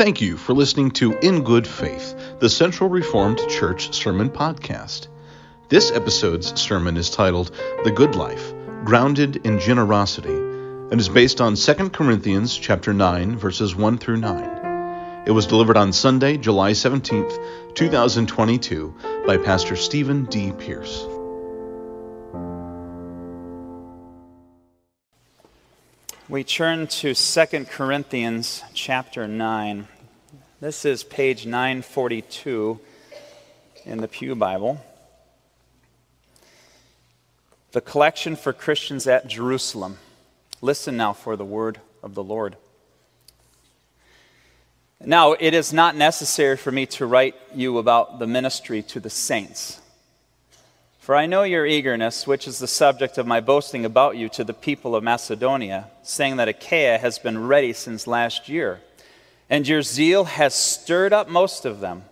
Thank you for listening to In Good Faith, the Central Reformed Church Sermon Podcast. This episode's sermon is titled The Good Life, Grounded in Generosity, and is based on 2 Corinthians chapter 9, verses 1 through 9. It was delivered on Sunday, July 17th, 2022, by Pastor Stephen D. Pierce. We turn to 2 Corinthians chapter 9. This is page 942 in the Pew Bible. The collection for Christians at Jerusalem. Listen now for the word of the Lord. Now, it is not necessary for me to write you about the ministry to the saints for I know your eagerness, which is the subject of my boasting about you to the people of Macedonia, saying that Achaia has been ready since last year, and your zeal has stirred up most of them.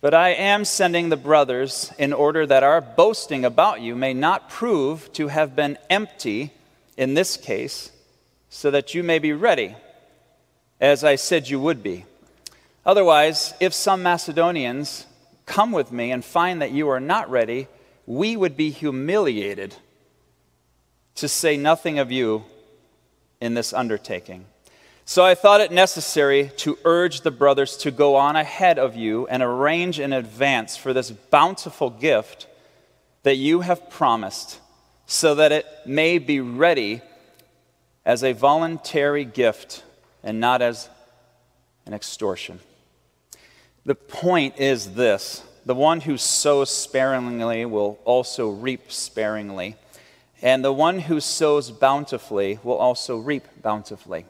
But I am sending the brothers in order that our boasting about you may not prove to have been empty in this case, so that you may be ready, as I said you would be. Otherwise, if some Macedonians come with me and find that you are not ready, we would be humiliated to say nothing of you in this undertaking. So I thought it necessary to urge the brothers to go on ahead of you and arrange in advance for this bountiful gift that you have promised, so that it may be ready as a voluntary gift and not as an extortion. The point is this the one who sows sparingly will also reap sparingly, and the one who sows bountifully will also reap bountifully.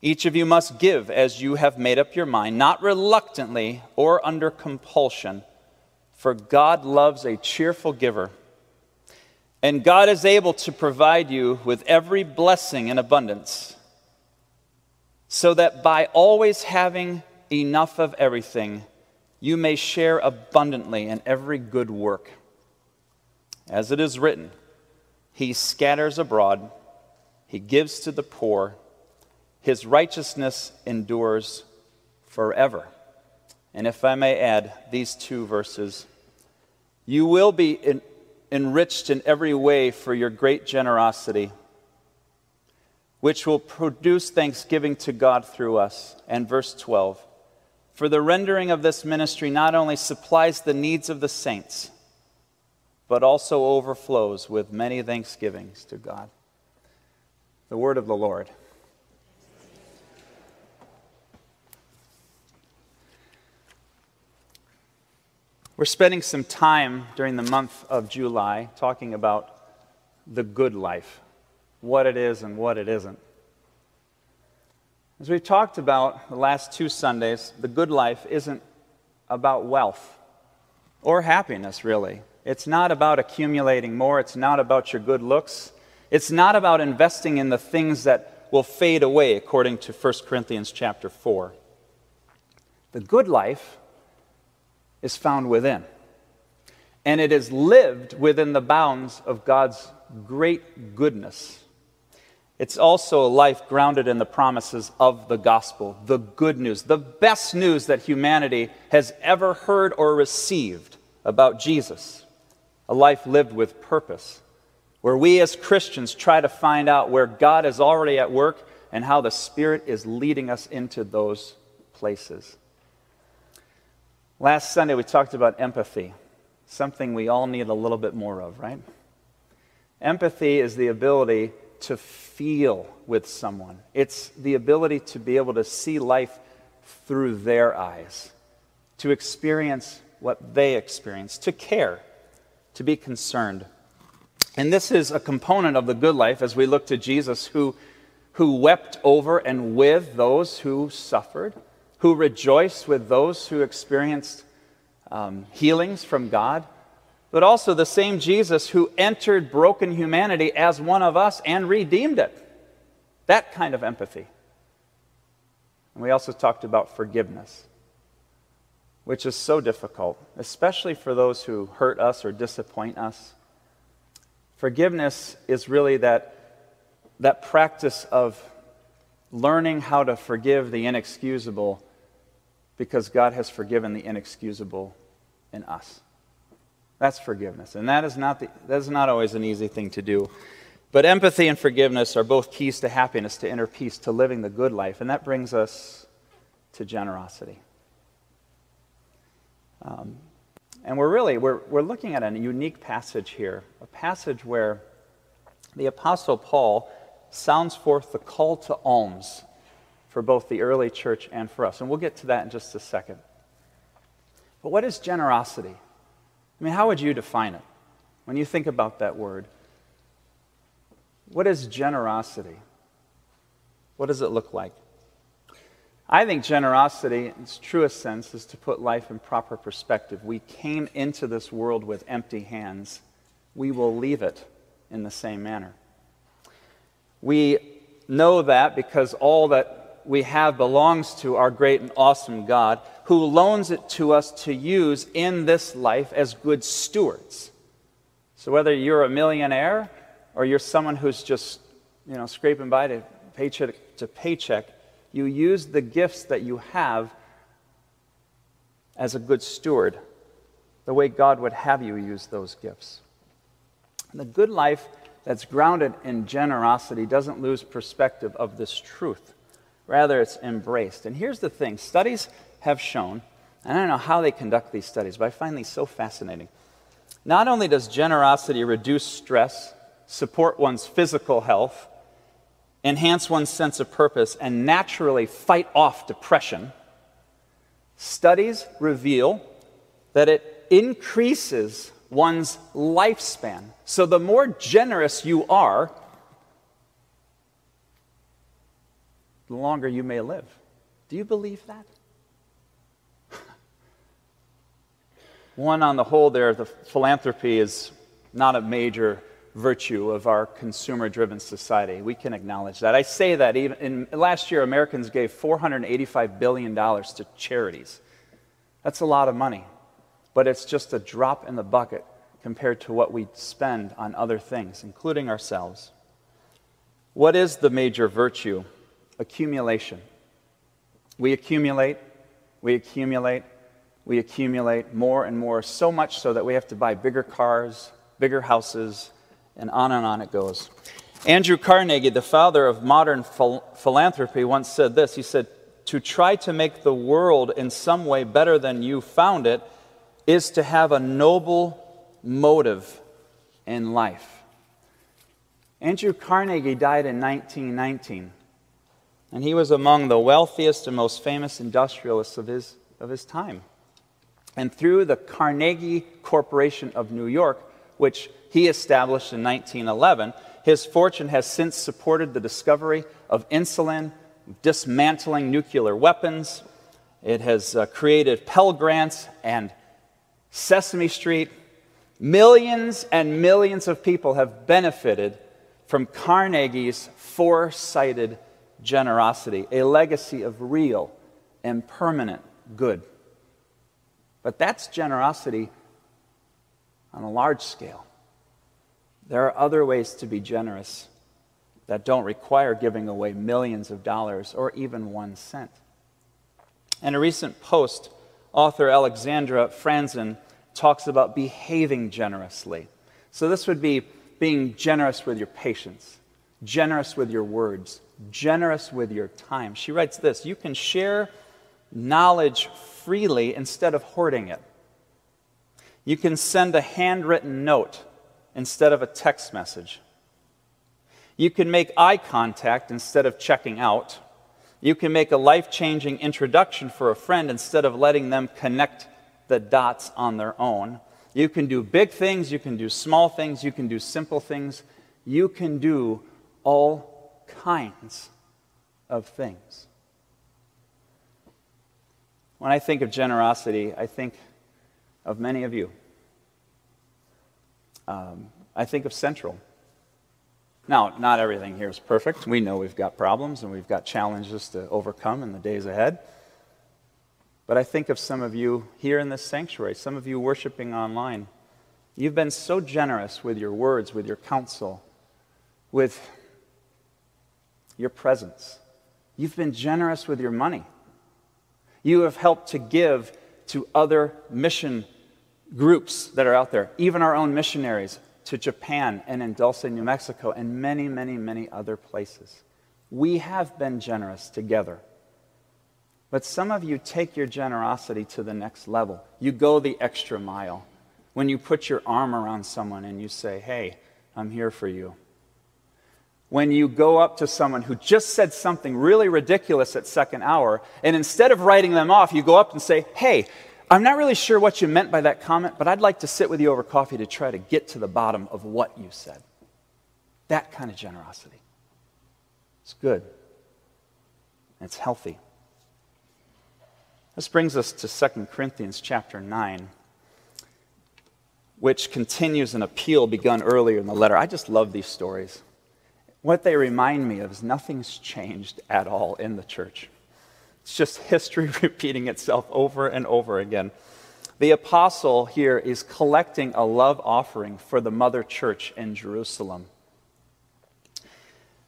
Each of you must give as you have made up your mind, not reluctantly or under compulsion, for God loves a cheerful giver. And God is able to provide you with every blessing in abundance, so that by always having enough of everything, you may share abundantly in every good work. As it is written, He scatters abroad, He gives to the poor, His righteousness endures forever. And if I may add these two verses, you will be enriched in every way for your great generosity, which will produce thanksgiving to God through us. And verse 12 for the rendering of this ministry not only supplies the needs of the saints, but also overflows with many thanksgivings to God. The word of the Lord. We're spending some time during the month of July talking about the good life, what it is and what it isn't. As we've talked about the last two Sundays, the good life isn't about wealth or happiness, really. It's not about accumulating more, it's not about your good looks, it's not about investing in the things that will fade away, according to 1 Corinthians chapter 4. The good life is found within, and it is lived within the bounds of God's great goodness it's also a life grounded in the promises of the gospel, the good news, the best news that humanity has ever heard or received about Jesus. A life lived with purpose, where we as Christians try to find out where God is already at work and how the Spirit is leading us into those places. Last Sunday, we talked about empathy, something we all need a little bit more of, right? Empathy is the ability to feel with someone, it's the ability to be able to see life through their eyes, to experience what they experience, to care, to be concerned. And this is a component of the good life as we look to Jesus, who, who wept over and with those who suffered, who rejoiced with those who experienced um, healings from God but also the same Jesus who entered broken humanity as one of us and redeemed it. That kind of empathy. And we also talked about forgiveness, which is so difficult, especially for those who hurt us or disappoint us. Forgiveness is really that, that practice of learning how to forgive the inexcusable because God has forgiven the inexcusable in us. That's forgiveness. And that is not, the, that is not always an easy thing to do. But empathy and forgiveness are both keys to happiness, to inner peace, to living the good life. And that brings us to generosity. Um, and we're really, we're, we're looking at a unique passage here, a passage where the Apostle Paul sounds forth the call to alms for both the early church and for us. And we'll get to that in just a second. But what is generosity? I mean, how would you define it when you think about that word? What is generosity? What does it look like? I think generosity, in its truest sense, is to put life in proper perspective. We came into this world with empty hands. We will leave it in the same manner. We know that because all that we have belongs to our great and awesome God, who loans it to us to use in this life as good stewards. So whether you're a millionaire or you're someone who's just, you know, scraping by to paycheck to paycheck, you use the gifts that you have as a good steward, the way God would have you use those gifts. The good life that's grounded in generosity doesn't lose perspective of this truth. Rather, it's embraced. And here's the thing studies have shown, and I don't know how they conduct these studies, but I find these so fascinating. Not only does generosity reduce stress, support one's physical health, enhance one's sense of purpose, and naturally fight off depression, studies reveal that it increases one's lifespan. So the more generous you are, the longer you may live. Do you believe that? One, on the whole, there, the philanthropy is not a major virtue of our consumer driven society. We can acknowledge that. I say that even in, last year, Americans gave $485 billion to charities. That's a lot of money but it's just a drop in the bucket compared to what we spend on other things, including ourselves. What is the major virtue? Accumulation. We accumulate, we accumulate, we accumulate more and more, so much so that we have to buy bigger cars, bigger houses, and on and on it goes. Andrew Carnegie, the father of modern phil- philanthropy, once said this. He said, To try to make the world in some way better than you found it is to have a noble motive in life. Andrew Carnegie died in 1919, and he was among the wealthiest and most famous industrialists of his, of his time. And through the Carnegie Corporation of New York, which he established in 1911, his fortune has since supported the discovery of insulin, dismantling nuclear weapons. It has uh, created Pell Grants and Sesame Street, millions and millions of people have benefited from Carnegie's foresighted generosity, a legacy of real and permanent good. But that's generosity on a large scale. There are other ways to be generous that don't require giving away millions of dollars or even one cent. In a recent post, author Alexandra Franzen talks about behaving generously. So this would be being generous with your patience, generous with your words, generous with your time. She writes this You can share knowledge freely instead of hoarding it. You can send a handwritten note instead of a text message. You can make eye contact instead of checking out. You can make a life changing introduction for a friend instead of letting them connect the dots on their own. You can do big things, you can do small things, you can do simple things, you can do all kinds of things. When I think of generosity, I think of many of you. Um, I think of Central. Now, not everything here is perfect. We know we've got problems and we've got challenges to overcome in the days ahead. But I think of some of you here in this sanctuary, some of you worshiping online. You've been so generous with your words, with your counsel, with your presence. You've been generous with your money. You have helped to give to other mission groups that are out there, even our own missionaries to Japan and in Dulce, New Mexico, and many, many, many other places. We have been generous together. But some of you take your generosity to the next level. You go the extra mile. When you put your arm around someone and you say, Hey, I'm here for you. When you go up to someone who just said something really ridiculous at second hour, and instead of writing them off, you go up and say, Hey, I'm not really sure what you meant by that comment, but I'd like to sit with you over coffee to try to get to the bottom of what you said. That kind of generosity. It's good. It's healthy. This brings us to 2 Corinthians chapter 9, which continues an appeal begun earlier in the letter. I just love these stories. What they remind me of is nothing's changed at all in the church. It's just history repeating itself over and over again. The apostle here is collecting a love offering for the mother church in Jerusalem.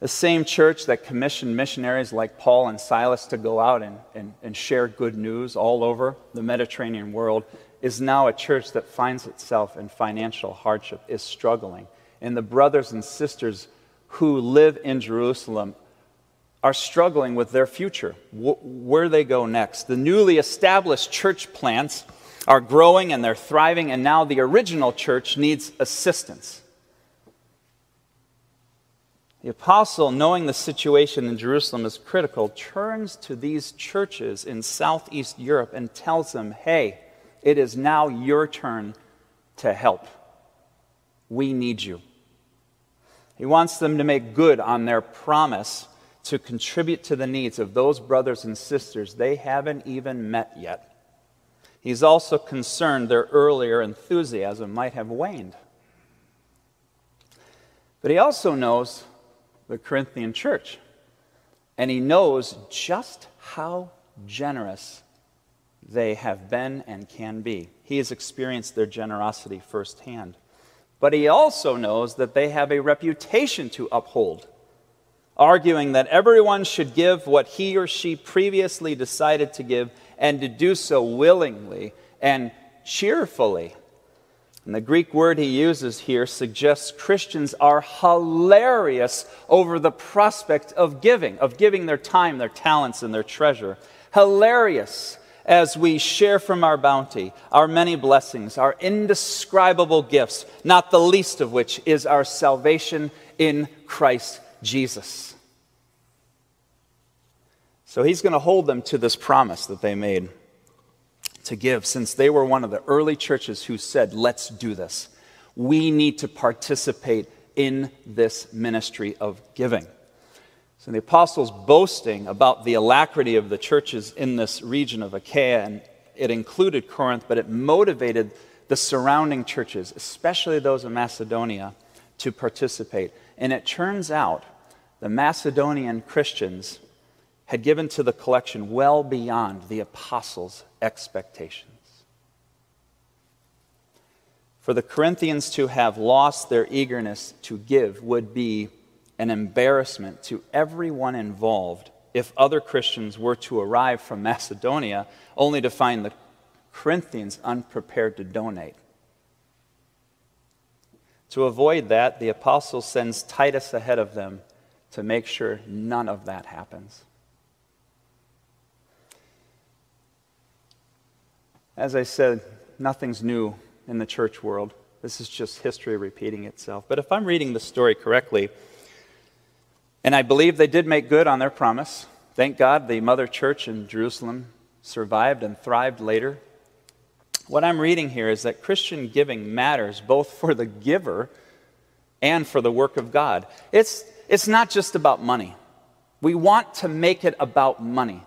The same church that commissioned missionaries like Paul and Silas to go out and, and, and share good news all over the Mediterranean world is now a church that finds itself in financial hardship, is struggling. And the brothers and sisters who live in Jerusalem are struggling with their future, wh- where they go next. The newly established church plants are growing and they're thriving, and now the original church needs assistance. The apostle, knowing the situation in Jerusalem is critical, turns to these churches in southeast Europe and tells them, hey, it is now your turn to help. We need you. He wants them to make good on their promise to contribute to the needs of those brothers and sisters they haven't even met yet. He's also concerned their earlier enthusiasm might have waned. But he also knows the Corinthian church. And he knows just how generous they have been and can be. He has experienced their generosity firsthand. But he also knows that they have a reputation to uphold, arguing that everyone should give what he or she previously decided to give and to do so willingly and cheerfully. And the Greek word he uses here suggests Christians are hilarious over the prospect of giving, of giving their time, their talents, and their treasure. Hilarious as we share from our bounty, our many blessings, our indescribable gifts, not the least of which is our salvation in Christ Jesus. So he's going to hold them to this promise that they made to give since they were one of the early churches who said, let's do this. We need to participate in this ministry of giving. So the apostles boasting about the alacrity of the churches in this region of Achaia, and it included Corinth, but it motivated the surrounding churches, especially those of Macedonia, to participate. And it turns out the Macedonian Christians had given to the collection well beyond the apostles' expectations. For the Corinthians to have lost their eagerness to give would be an embarrassment to everyone involved if other Christians were to arrive from Macedonia only to find the Corinthians unprepared to donate. To avoid that, the apostle sends Titus ahead of them to make sure none of that happens. As I said, nothing's new in the church world. This is just history repeating itself. But if I'm reading the story correctly, and I believe they did make good on their promise, thank God the mother church in Jerusalem survived and thrived later. What I'm reading here is that Christian giving matters both for the giver and for the work of God. It's, it's not just about money. We want to make it about money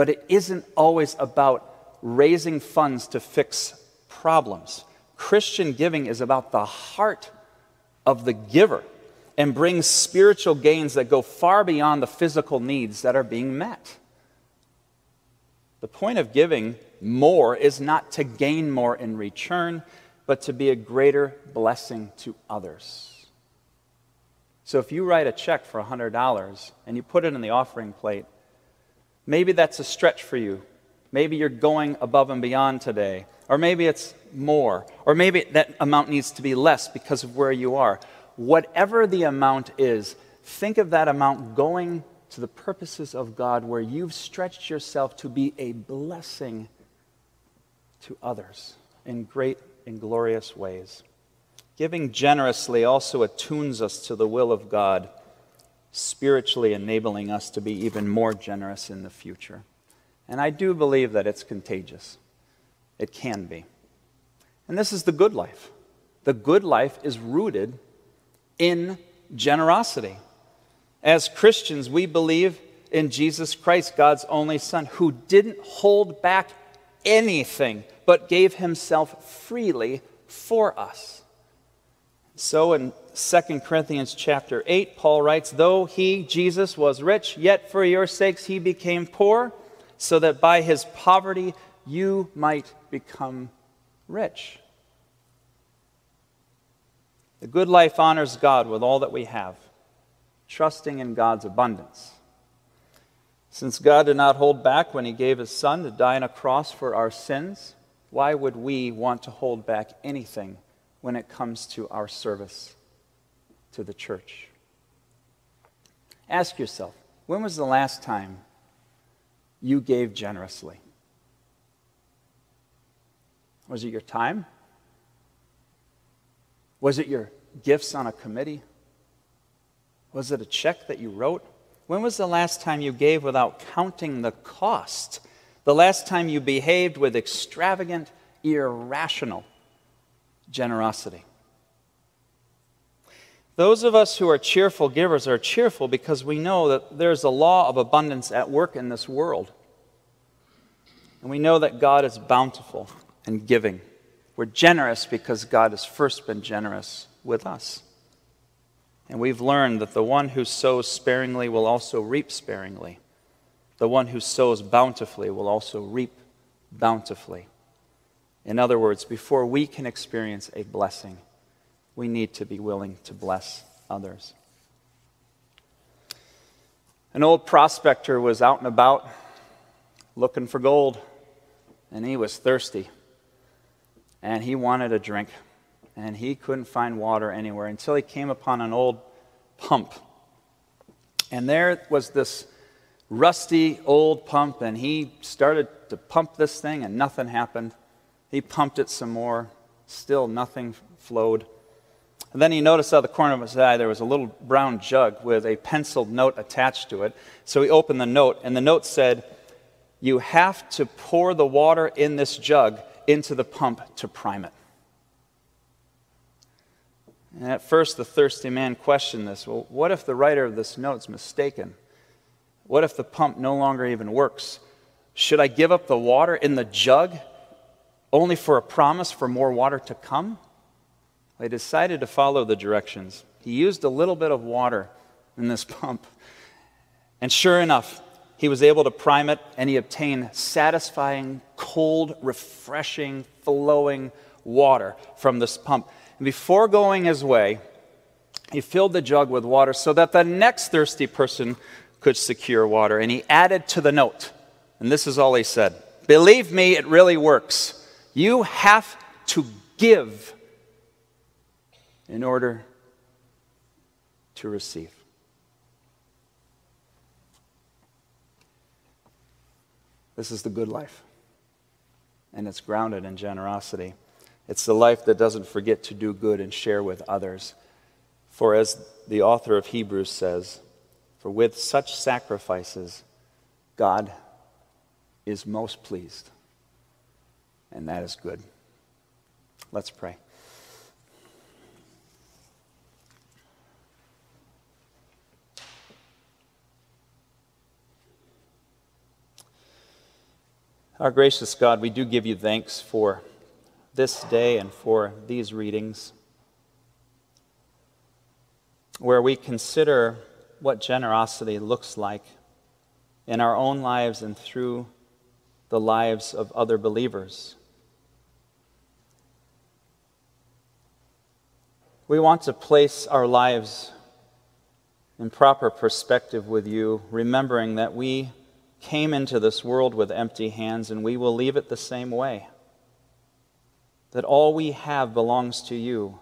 but it isn't always about raising funds to fix problems. Christian giving is about the heart of the giver and brings spiritual gains that go far beyond the physical needs that are being met. The point of giving more is not to gain more in return, but to be a greater blessing to others. So if you write a check for $100 and you put it in the offering plate, maybe that's a stretch for you. Maybe you're going above and beyond today. Or maybe it's more. Or maybe that amount needs to be less because of where you are. Whatever the amount is, think of that amount going to the purposes of God where you've stretched yourself to be a blessing to others in great and glorious ways. Giving generously also attunes us to the will of God, spiritually enabling us to be even more generous in the future. And I do believe that it's contagious. It can be. And this is the good life. The good life is rooted in generosity. As Christians, we believe in Jesus Christ, God's only Son, who didn't hold back anything but gave himself freely for us. So in 2 Corinthians chapter 8, Paul writes, Though he, Jesus, was rich, yet for your sakes he became poor, so that by his poverty you might become rich. The good life honors God with all that we have trusting in God's abundance. Since God did not hold back when he gave his son to die on a cross for our sins, why would we want to hold back anything when it comes to our service to the church? Ask yourself when was the last time you gave generously? Was it your time? Was it your gifts on a committee? Was it a check that you wrote? When was the last time you gave without counting the cost? The last time you behaved with extravagant, irrational generosity? Those of us who are cheerful givers are cheerful because we know that there's a law of abundance at work in this world. And we know that God is bountiful and giving. We're generous because God has first been generous with us. And we've learned that the one who sows sparingly will also reap sparingly. The one who sows bountifully will also reap bountifully. In other words, before we can experience a blessing, we need to be willing to bless others. An old prospector was out and about looking for gold, and he was thirsty, and he wanted a drink and he couldn't find water anywhere until he came upon an old pump. And there was this rusty old pump, and he started to pump this thing, and nothing happened. He pumped it some more, still nothing flowed. And then he noticed out of the corner of his eye there was a little brown jug with a penciled note attached to it. So he opened the note, and the note said, You have to pour the water in this jug into the pump to prime it. And at first, the thirsty man questioned this. Well, what if the writer of this note's mistaken? What if the pump no longer even works? Should I give up the water in the jug only for a promise for more water to come? They decided to follow the directions. He used a little bit of water in this pump. And sure enough, he was able to prime it and he obtained satisfying, cold, refreshing, flowing water from this pump. And before going his way, he filled the jug with water so that the next thirsty person could secure water. And he added to the note, and this is all he said Believe me, it really works. You have to give in order to receive. This is the good life, and it's grounded in generosity. It's the life that doesn't forget to do good and share with others. For as the author of Hebrews says, for with such sacrifices, God is most pleased. And that is good. Let's pray. Our gracious God, we do give you thanks for this day and for these readings, where we consider what generosity looks like in our own lives and through the lives of other believers. We want to place our lives in proper perspective with you, remembering that we came into this world with empty hands and we will leave it the same way. That all we have belongs to you.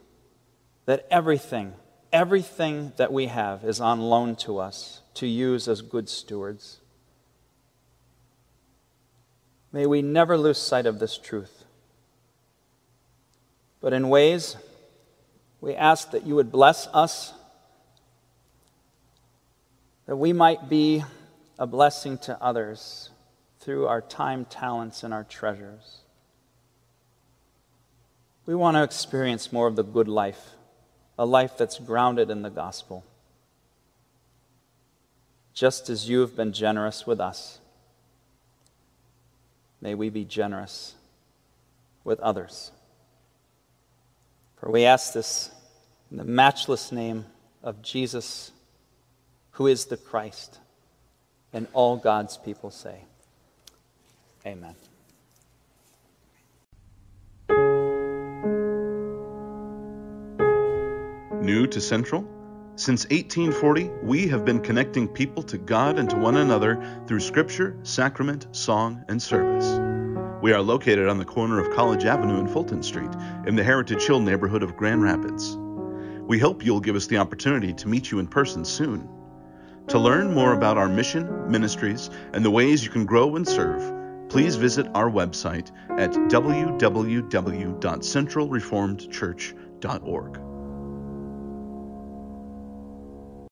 That everything, everything that we have is on loan to us to use as good stewards. May we never lose sight of this truth. But in ways, we ask that you would bless us, that we might be a blessing to others through our time, talents, and our treasures. We want to experience more of the good life, a life that's grounded in the gospel. Just as you have been generous with us, may we be generous with others. For we ask this in the matchless name of Jesus, who is the Christ. And all God's people say, Amen. New to Central? Since 1840, we have been connecting people to God and to one another through scripture, sacrament, song, and service. We are located on the corner of College Avenue and Fulton Street in the Heritage Hill neighborhood of Grand Rapids. We hope you'll give us the opportunity to meet you in person soon. To learn more about our mission, ministries, and the ways you can grow and serve, please visit our website at www.centralreformedchurch.org.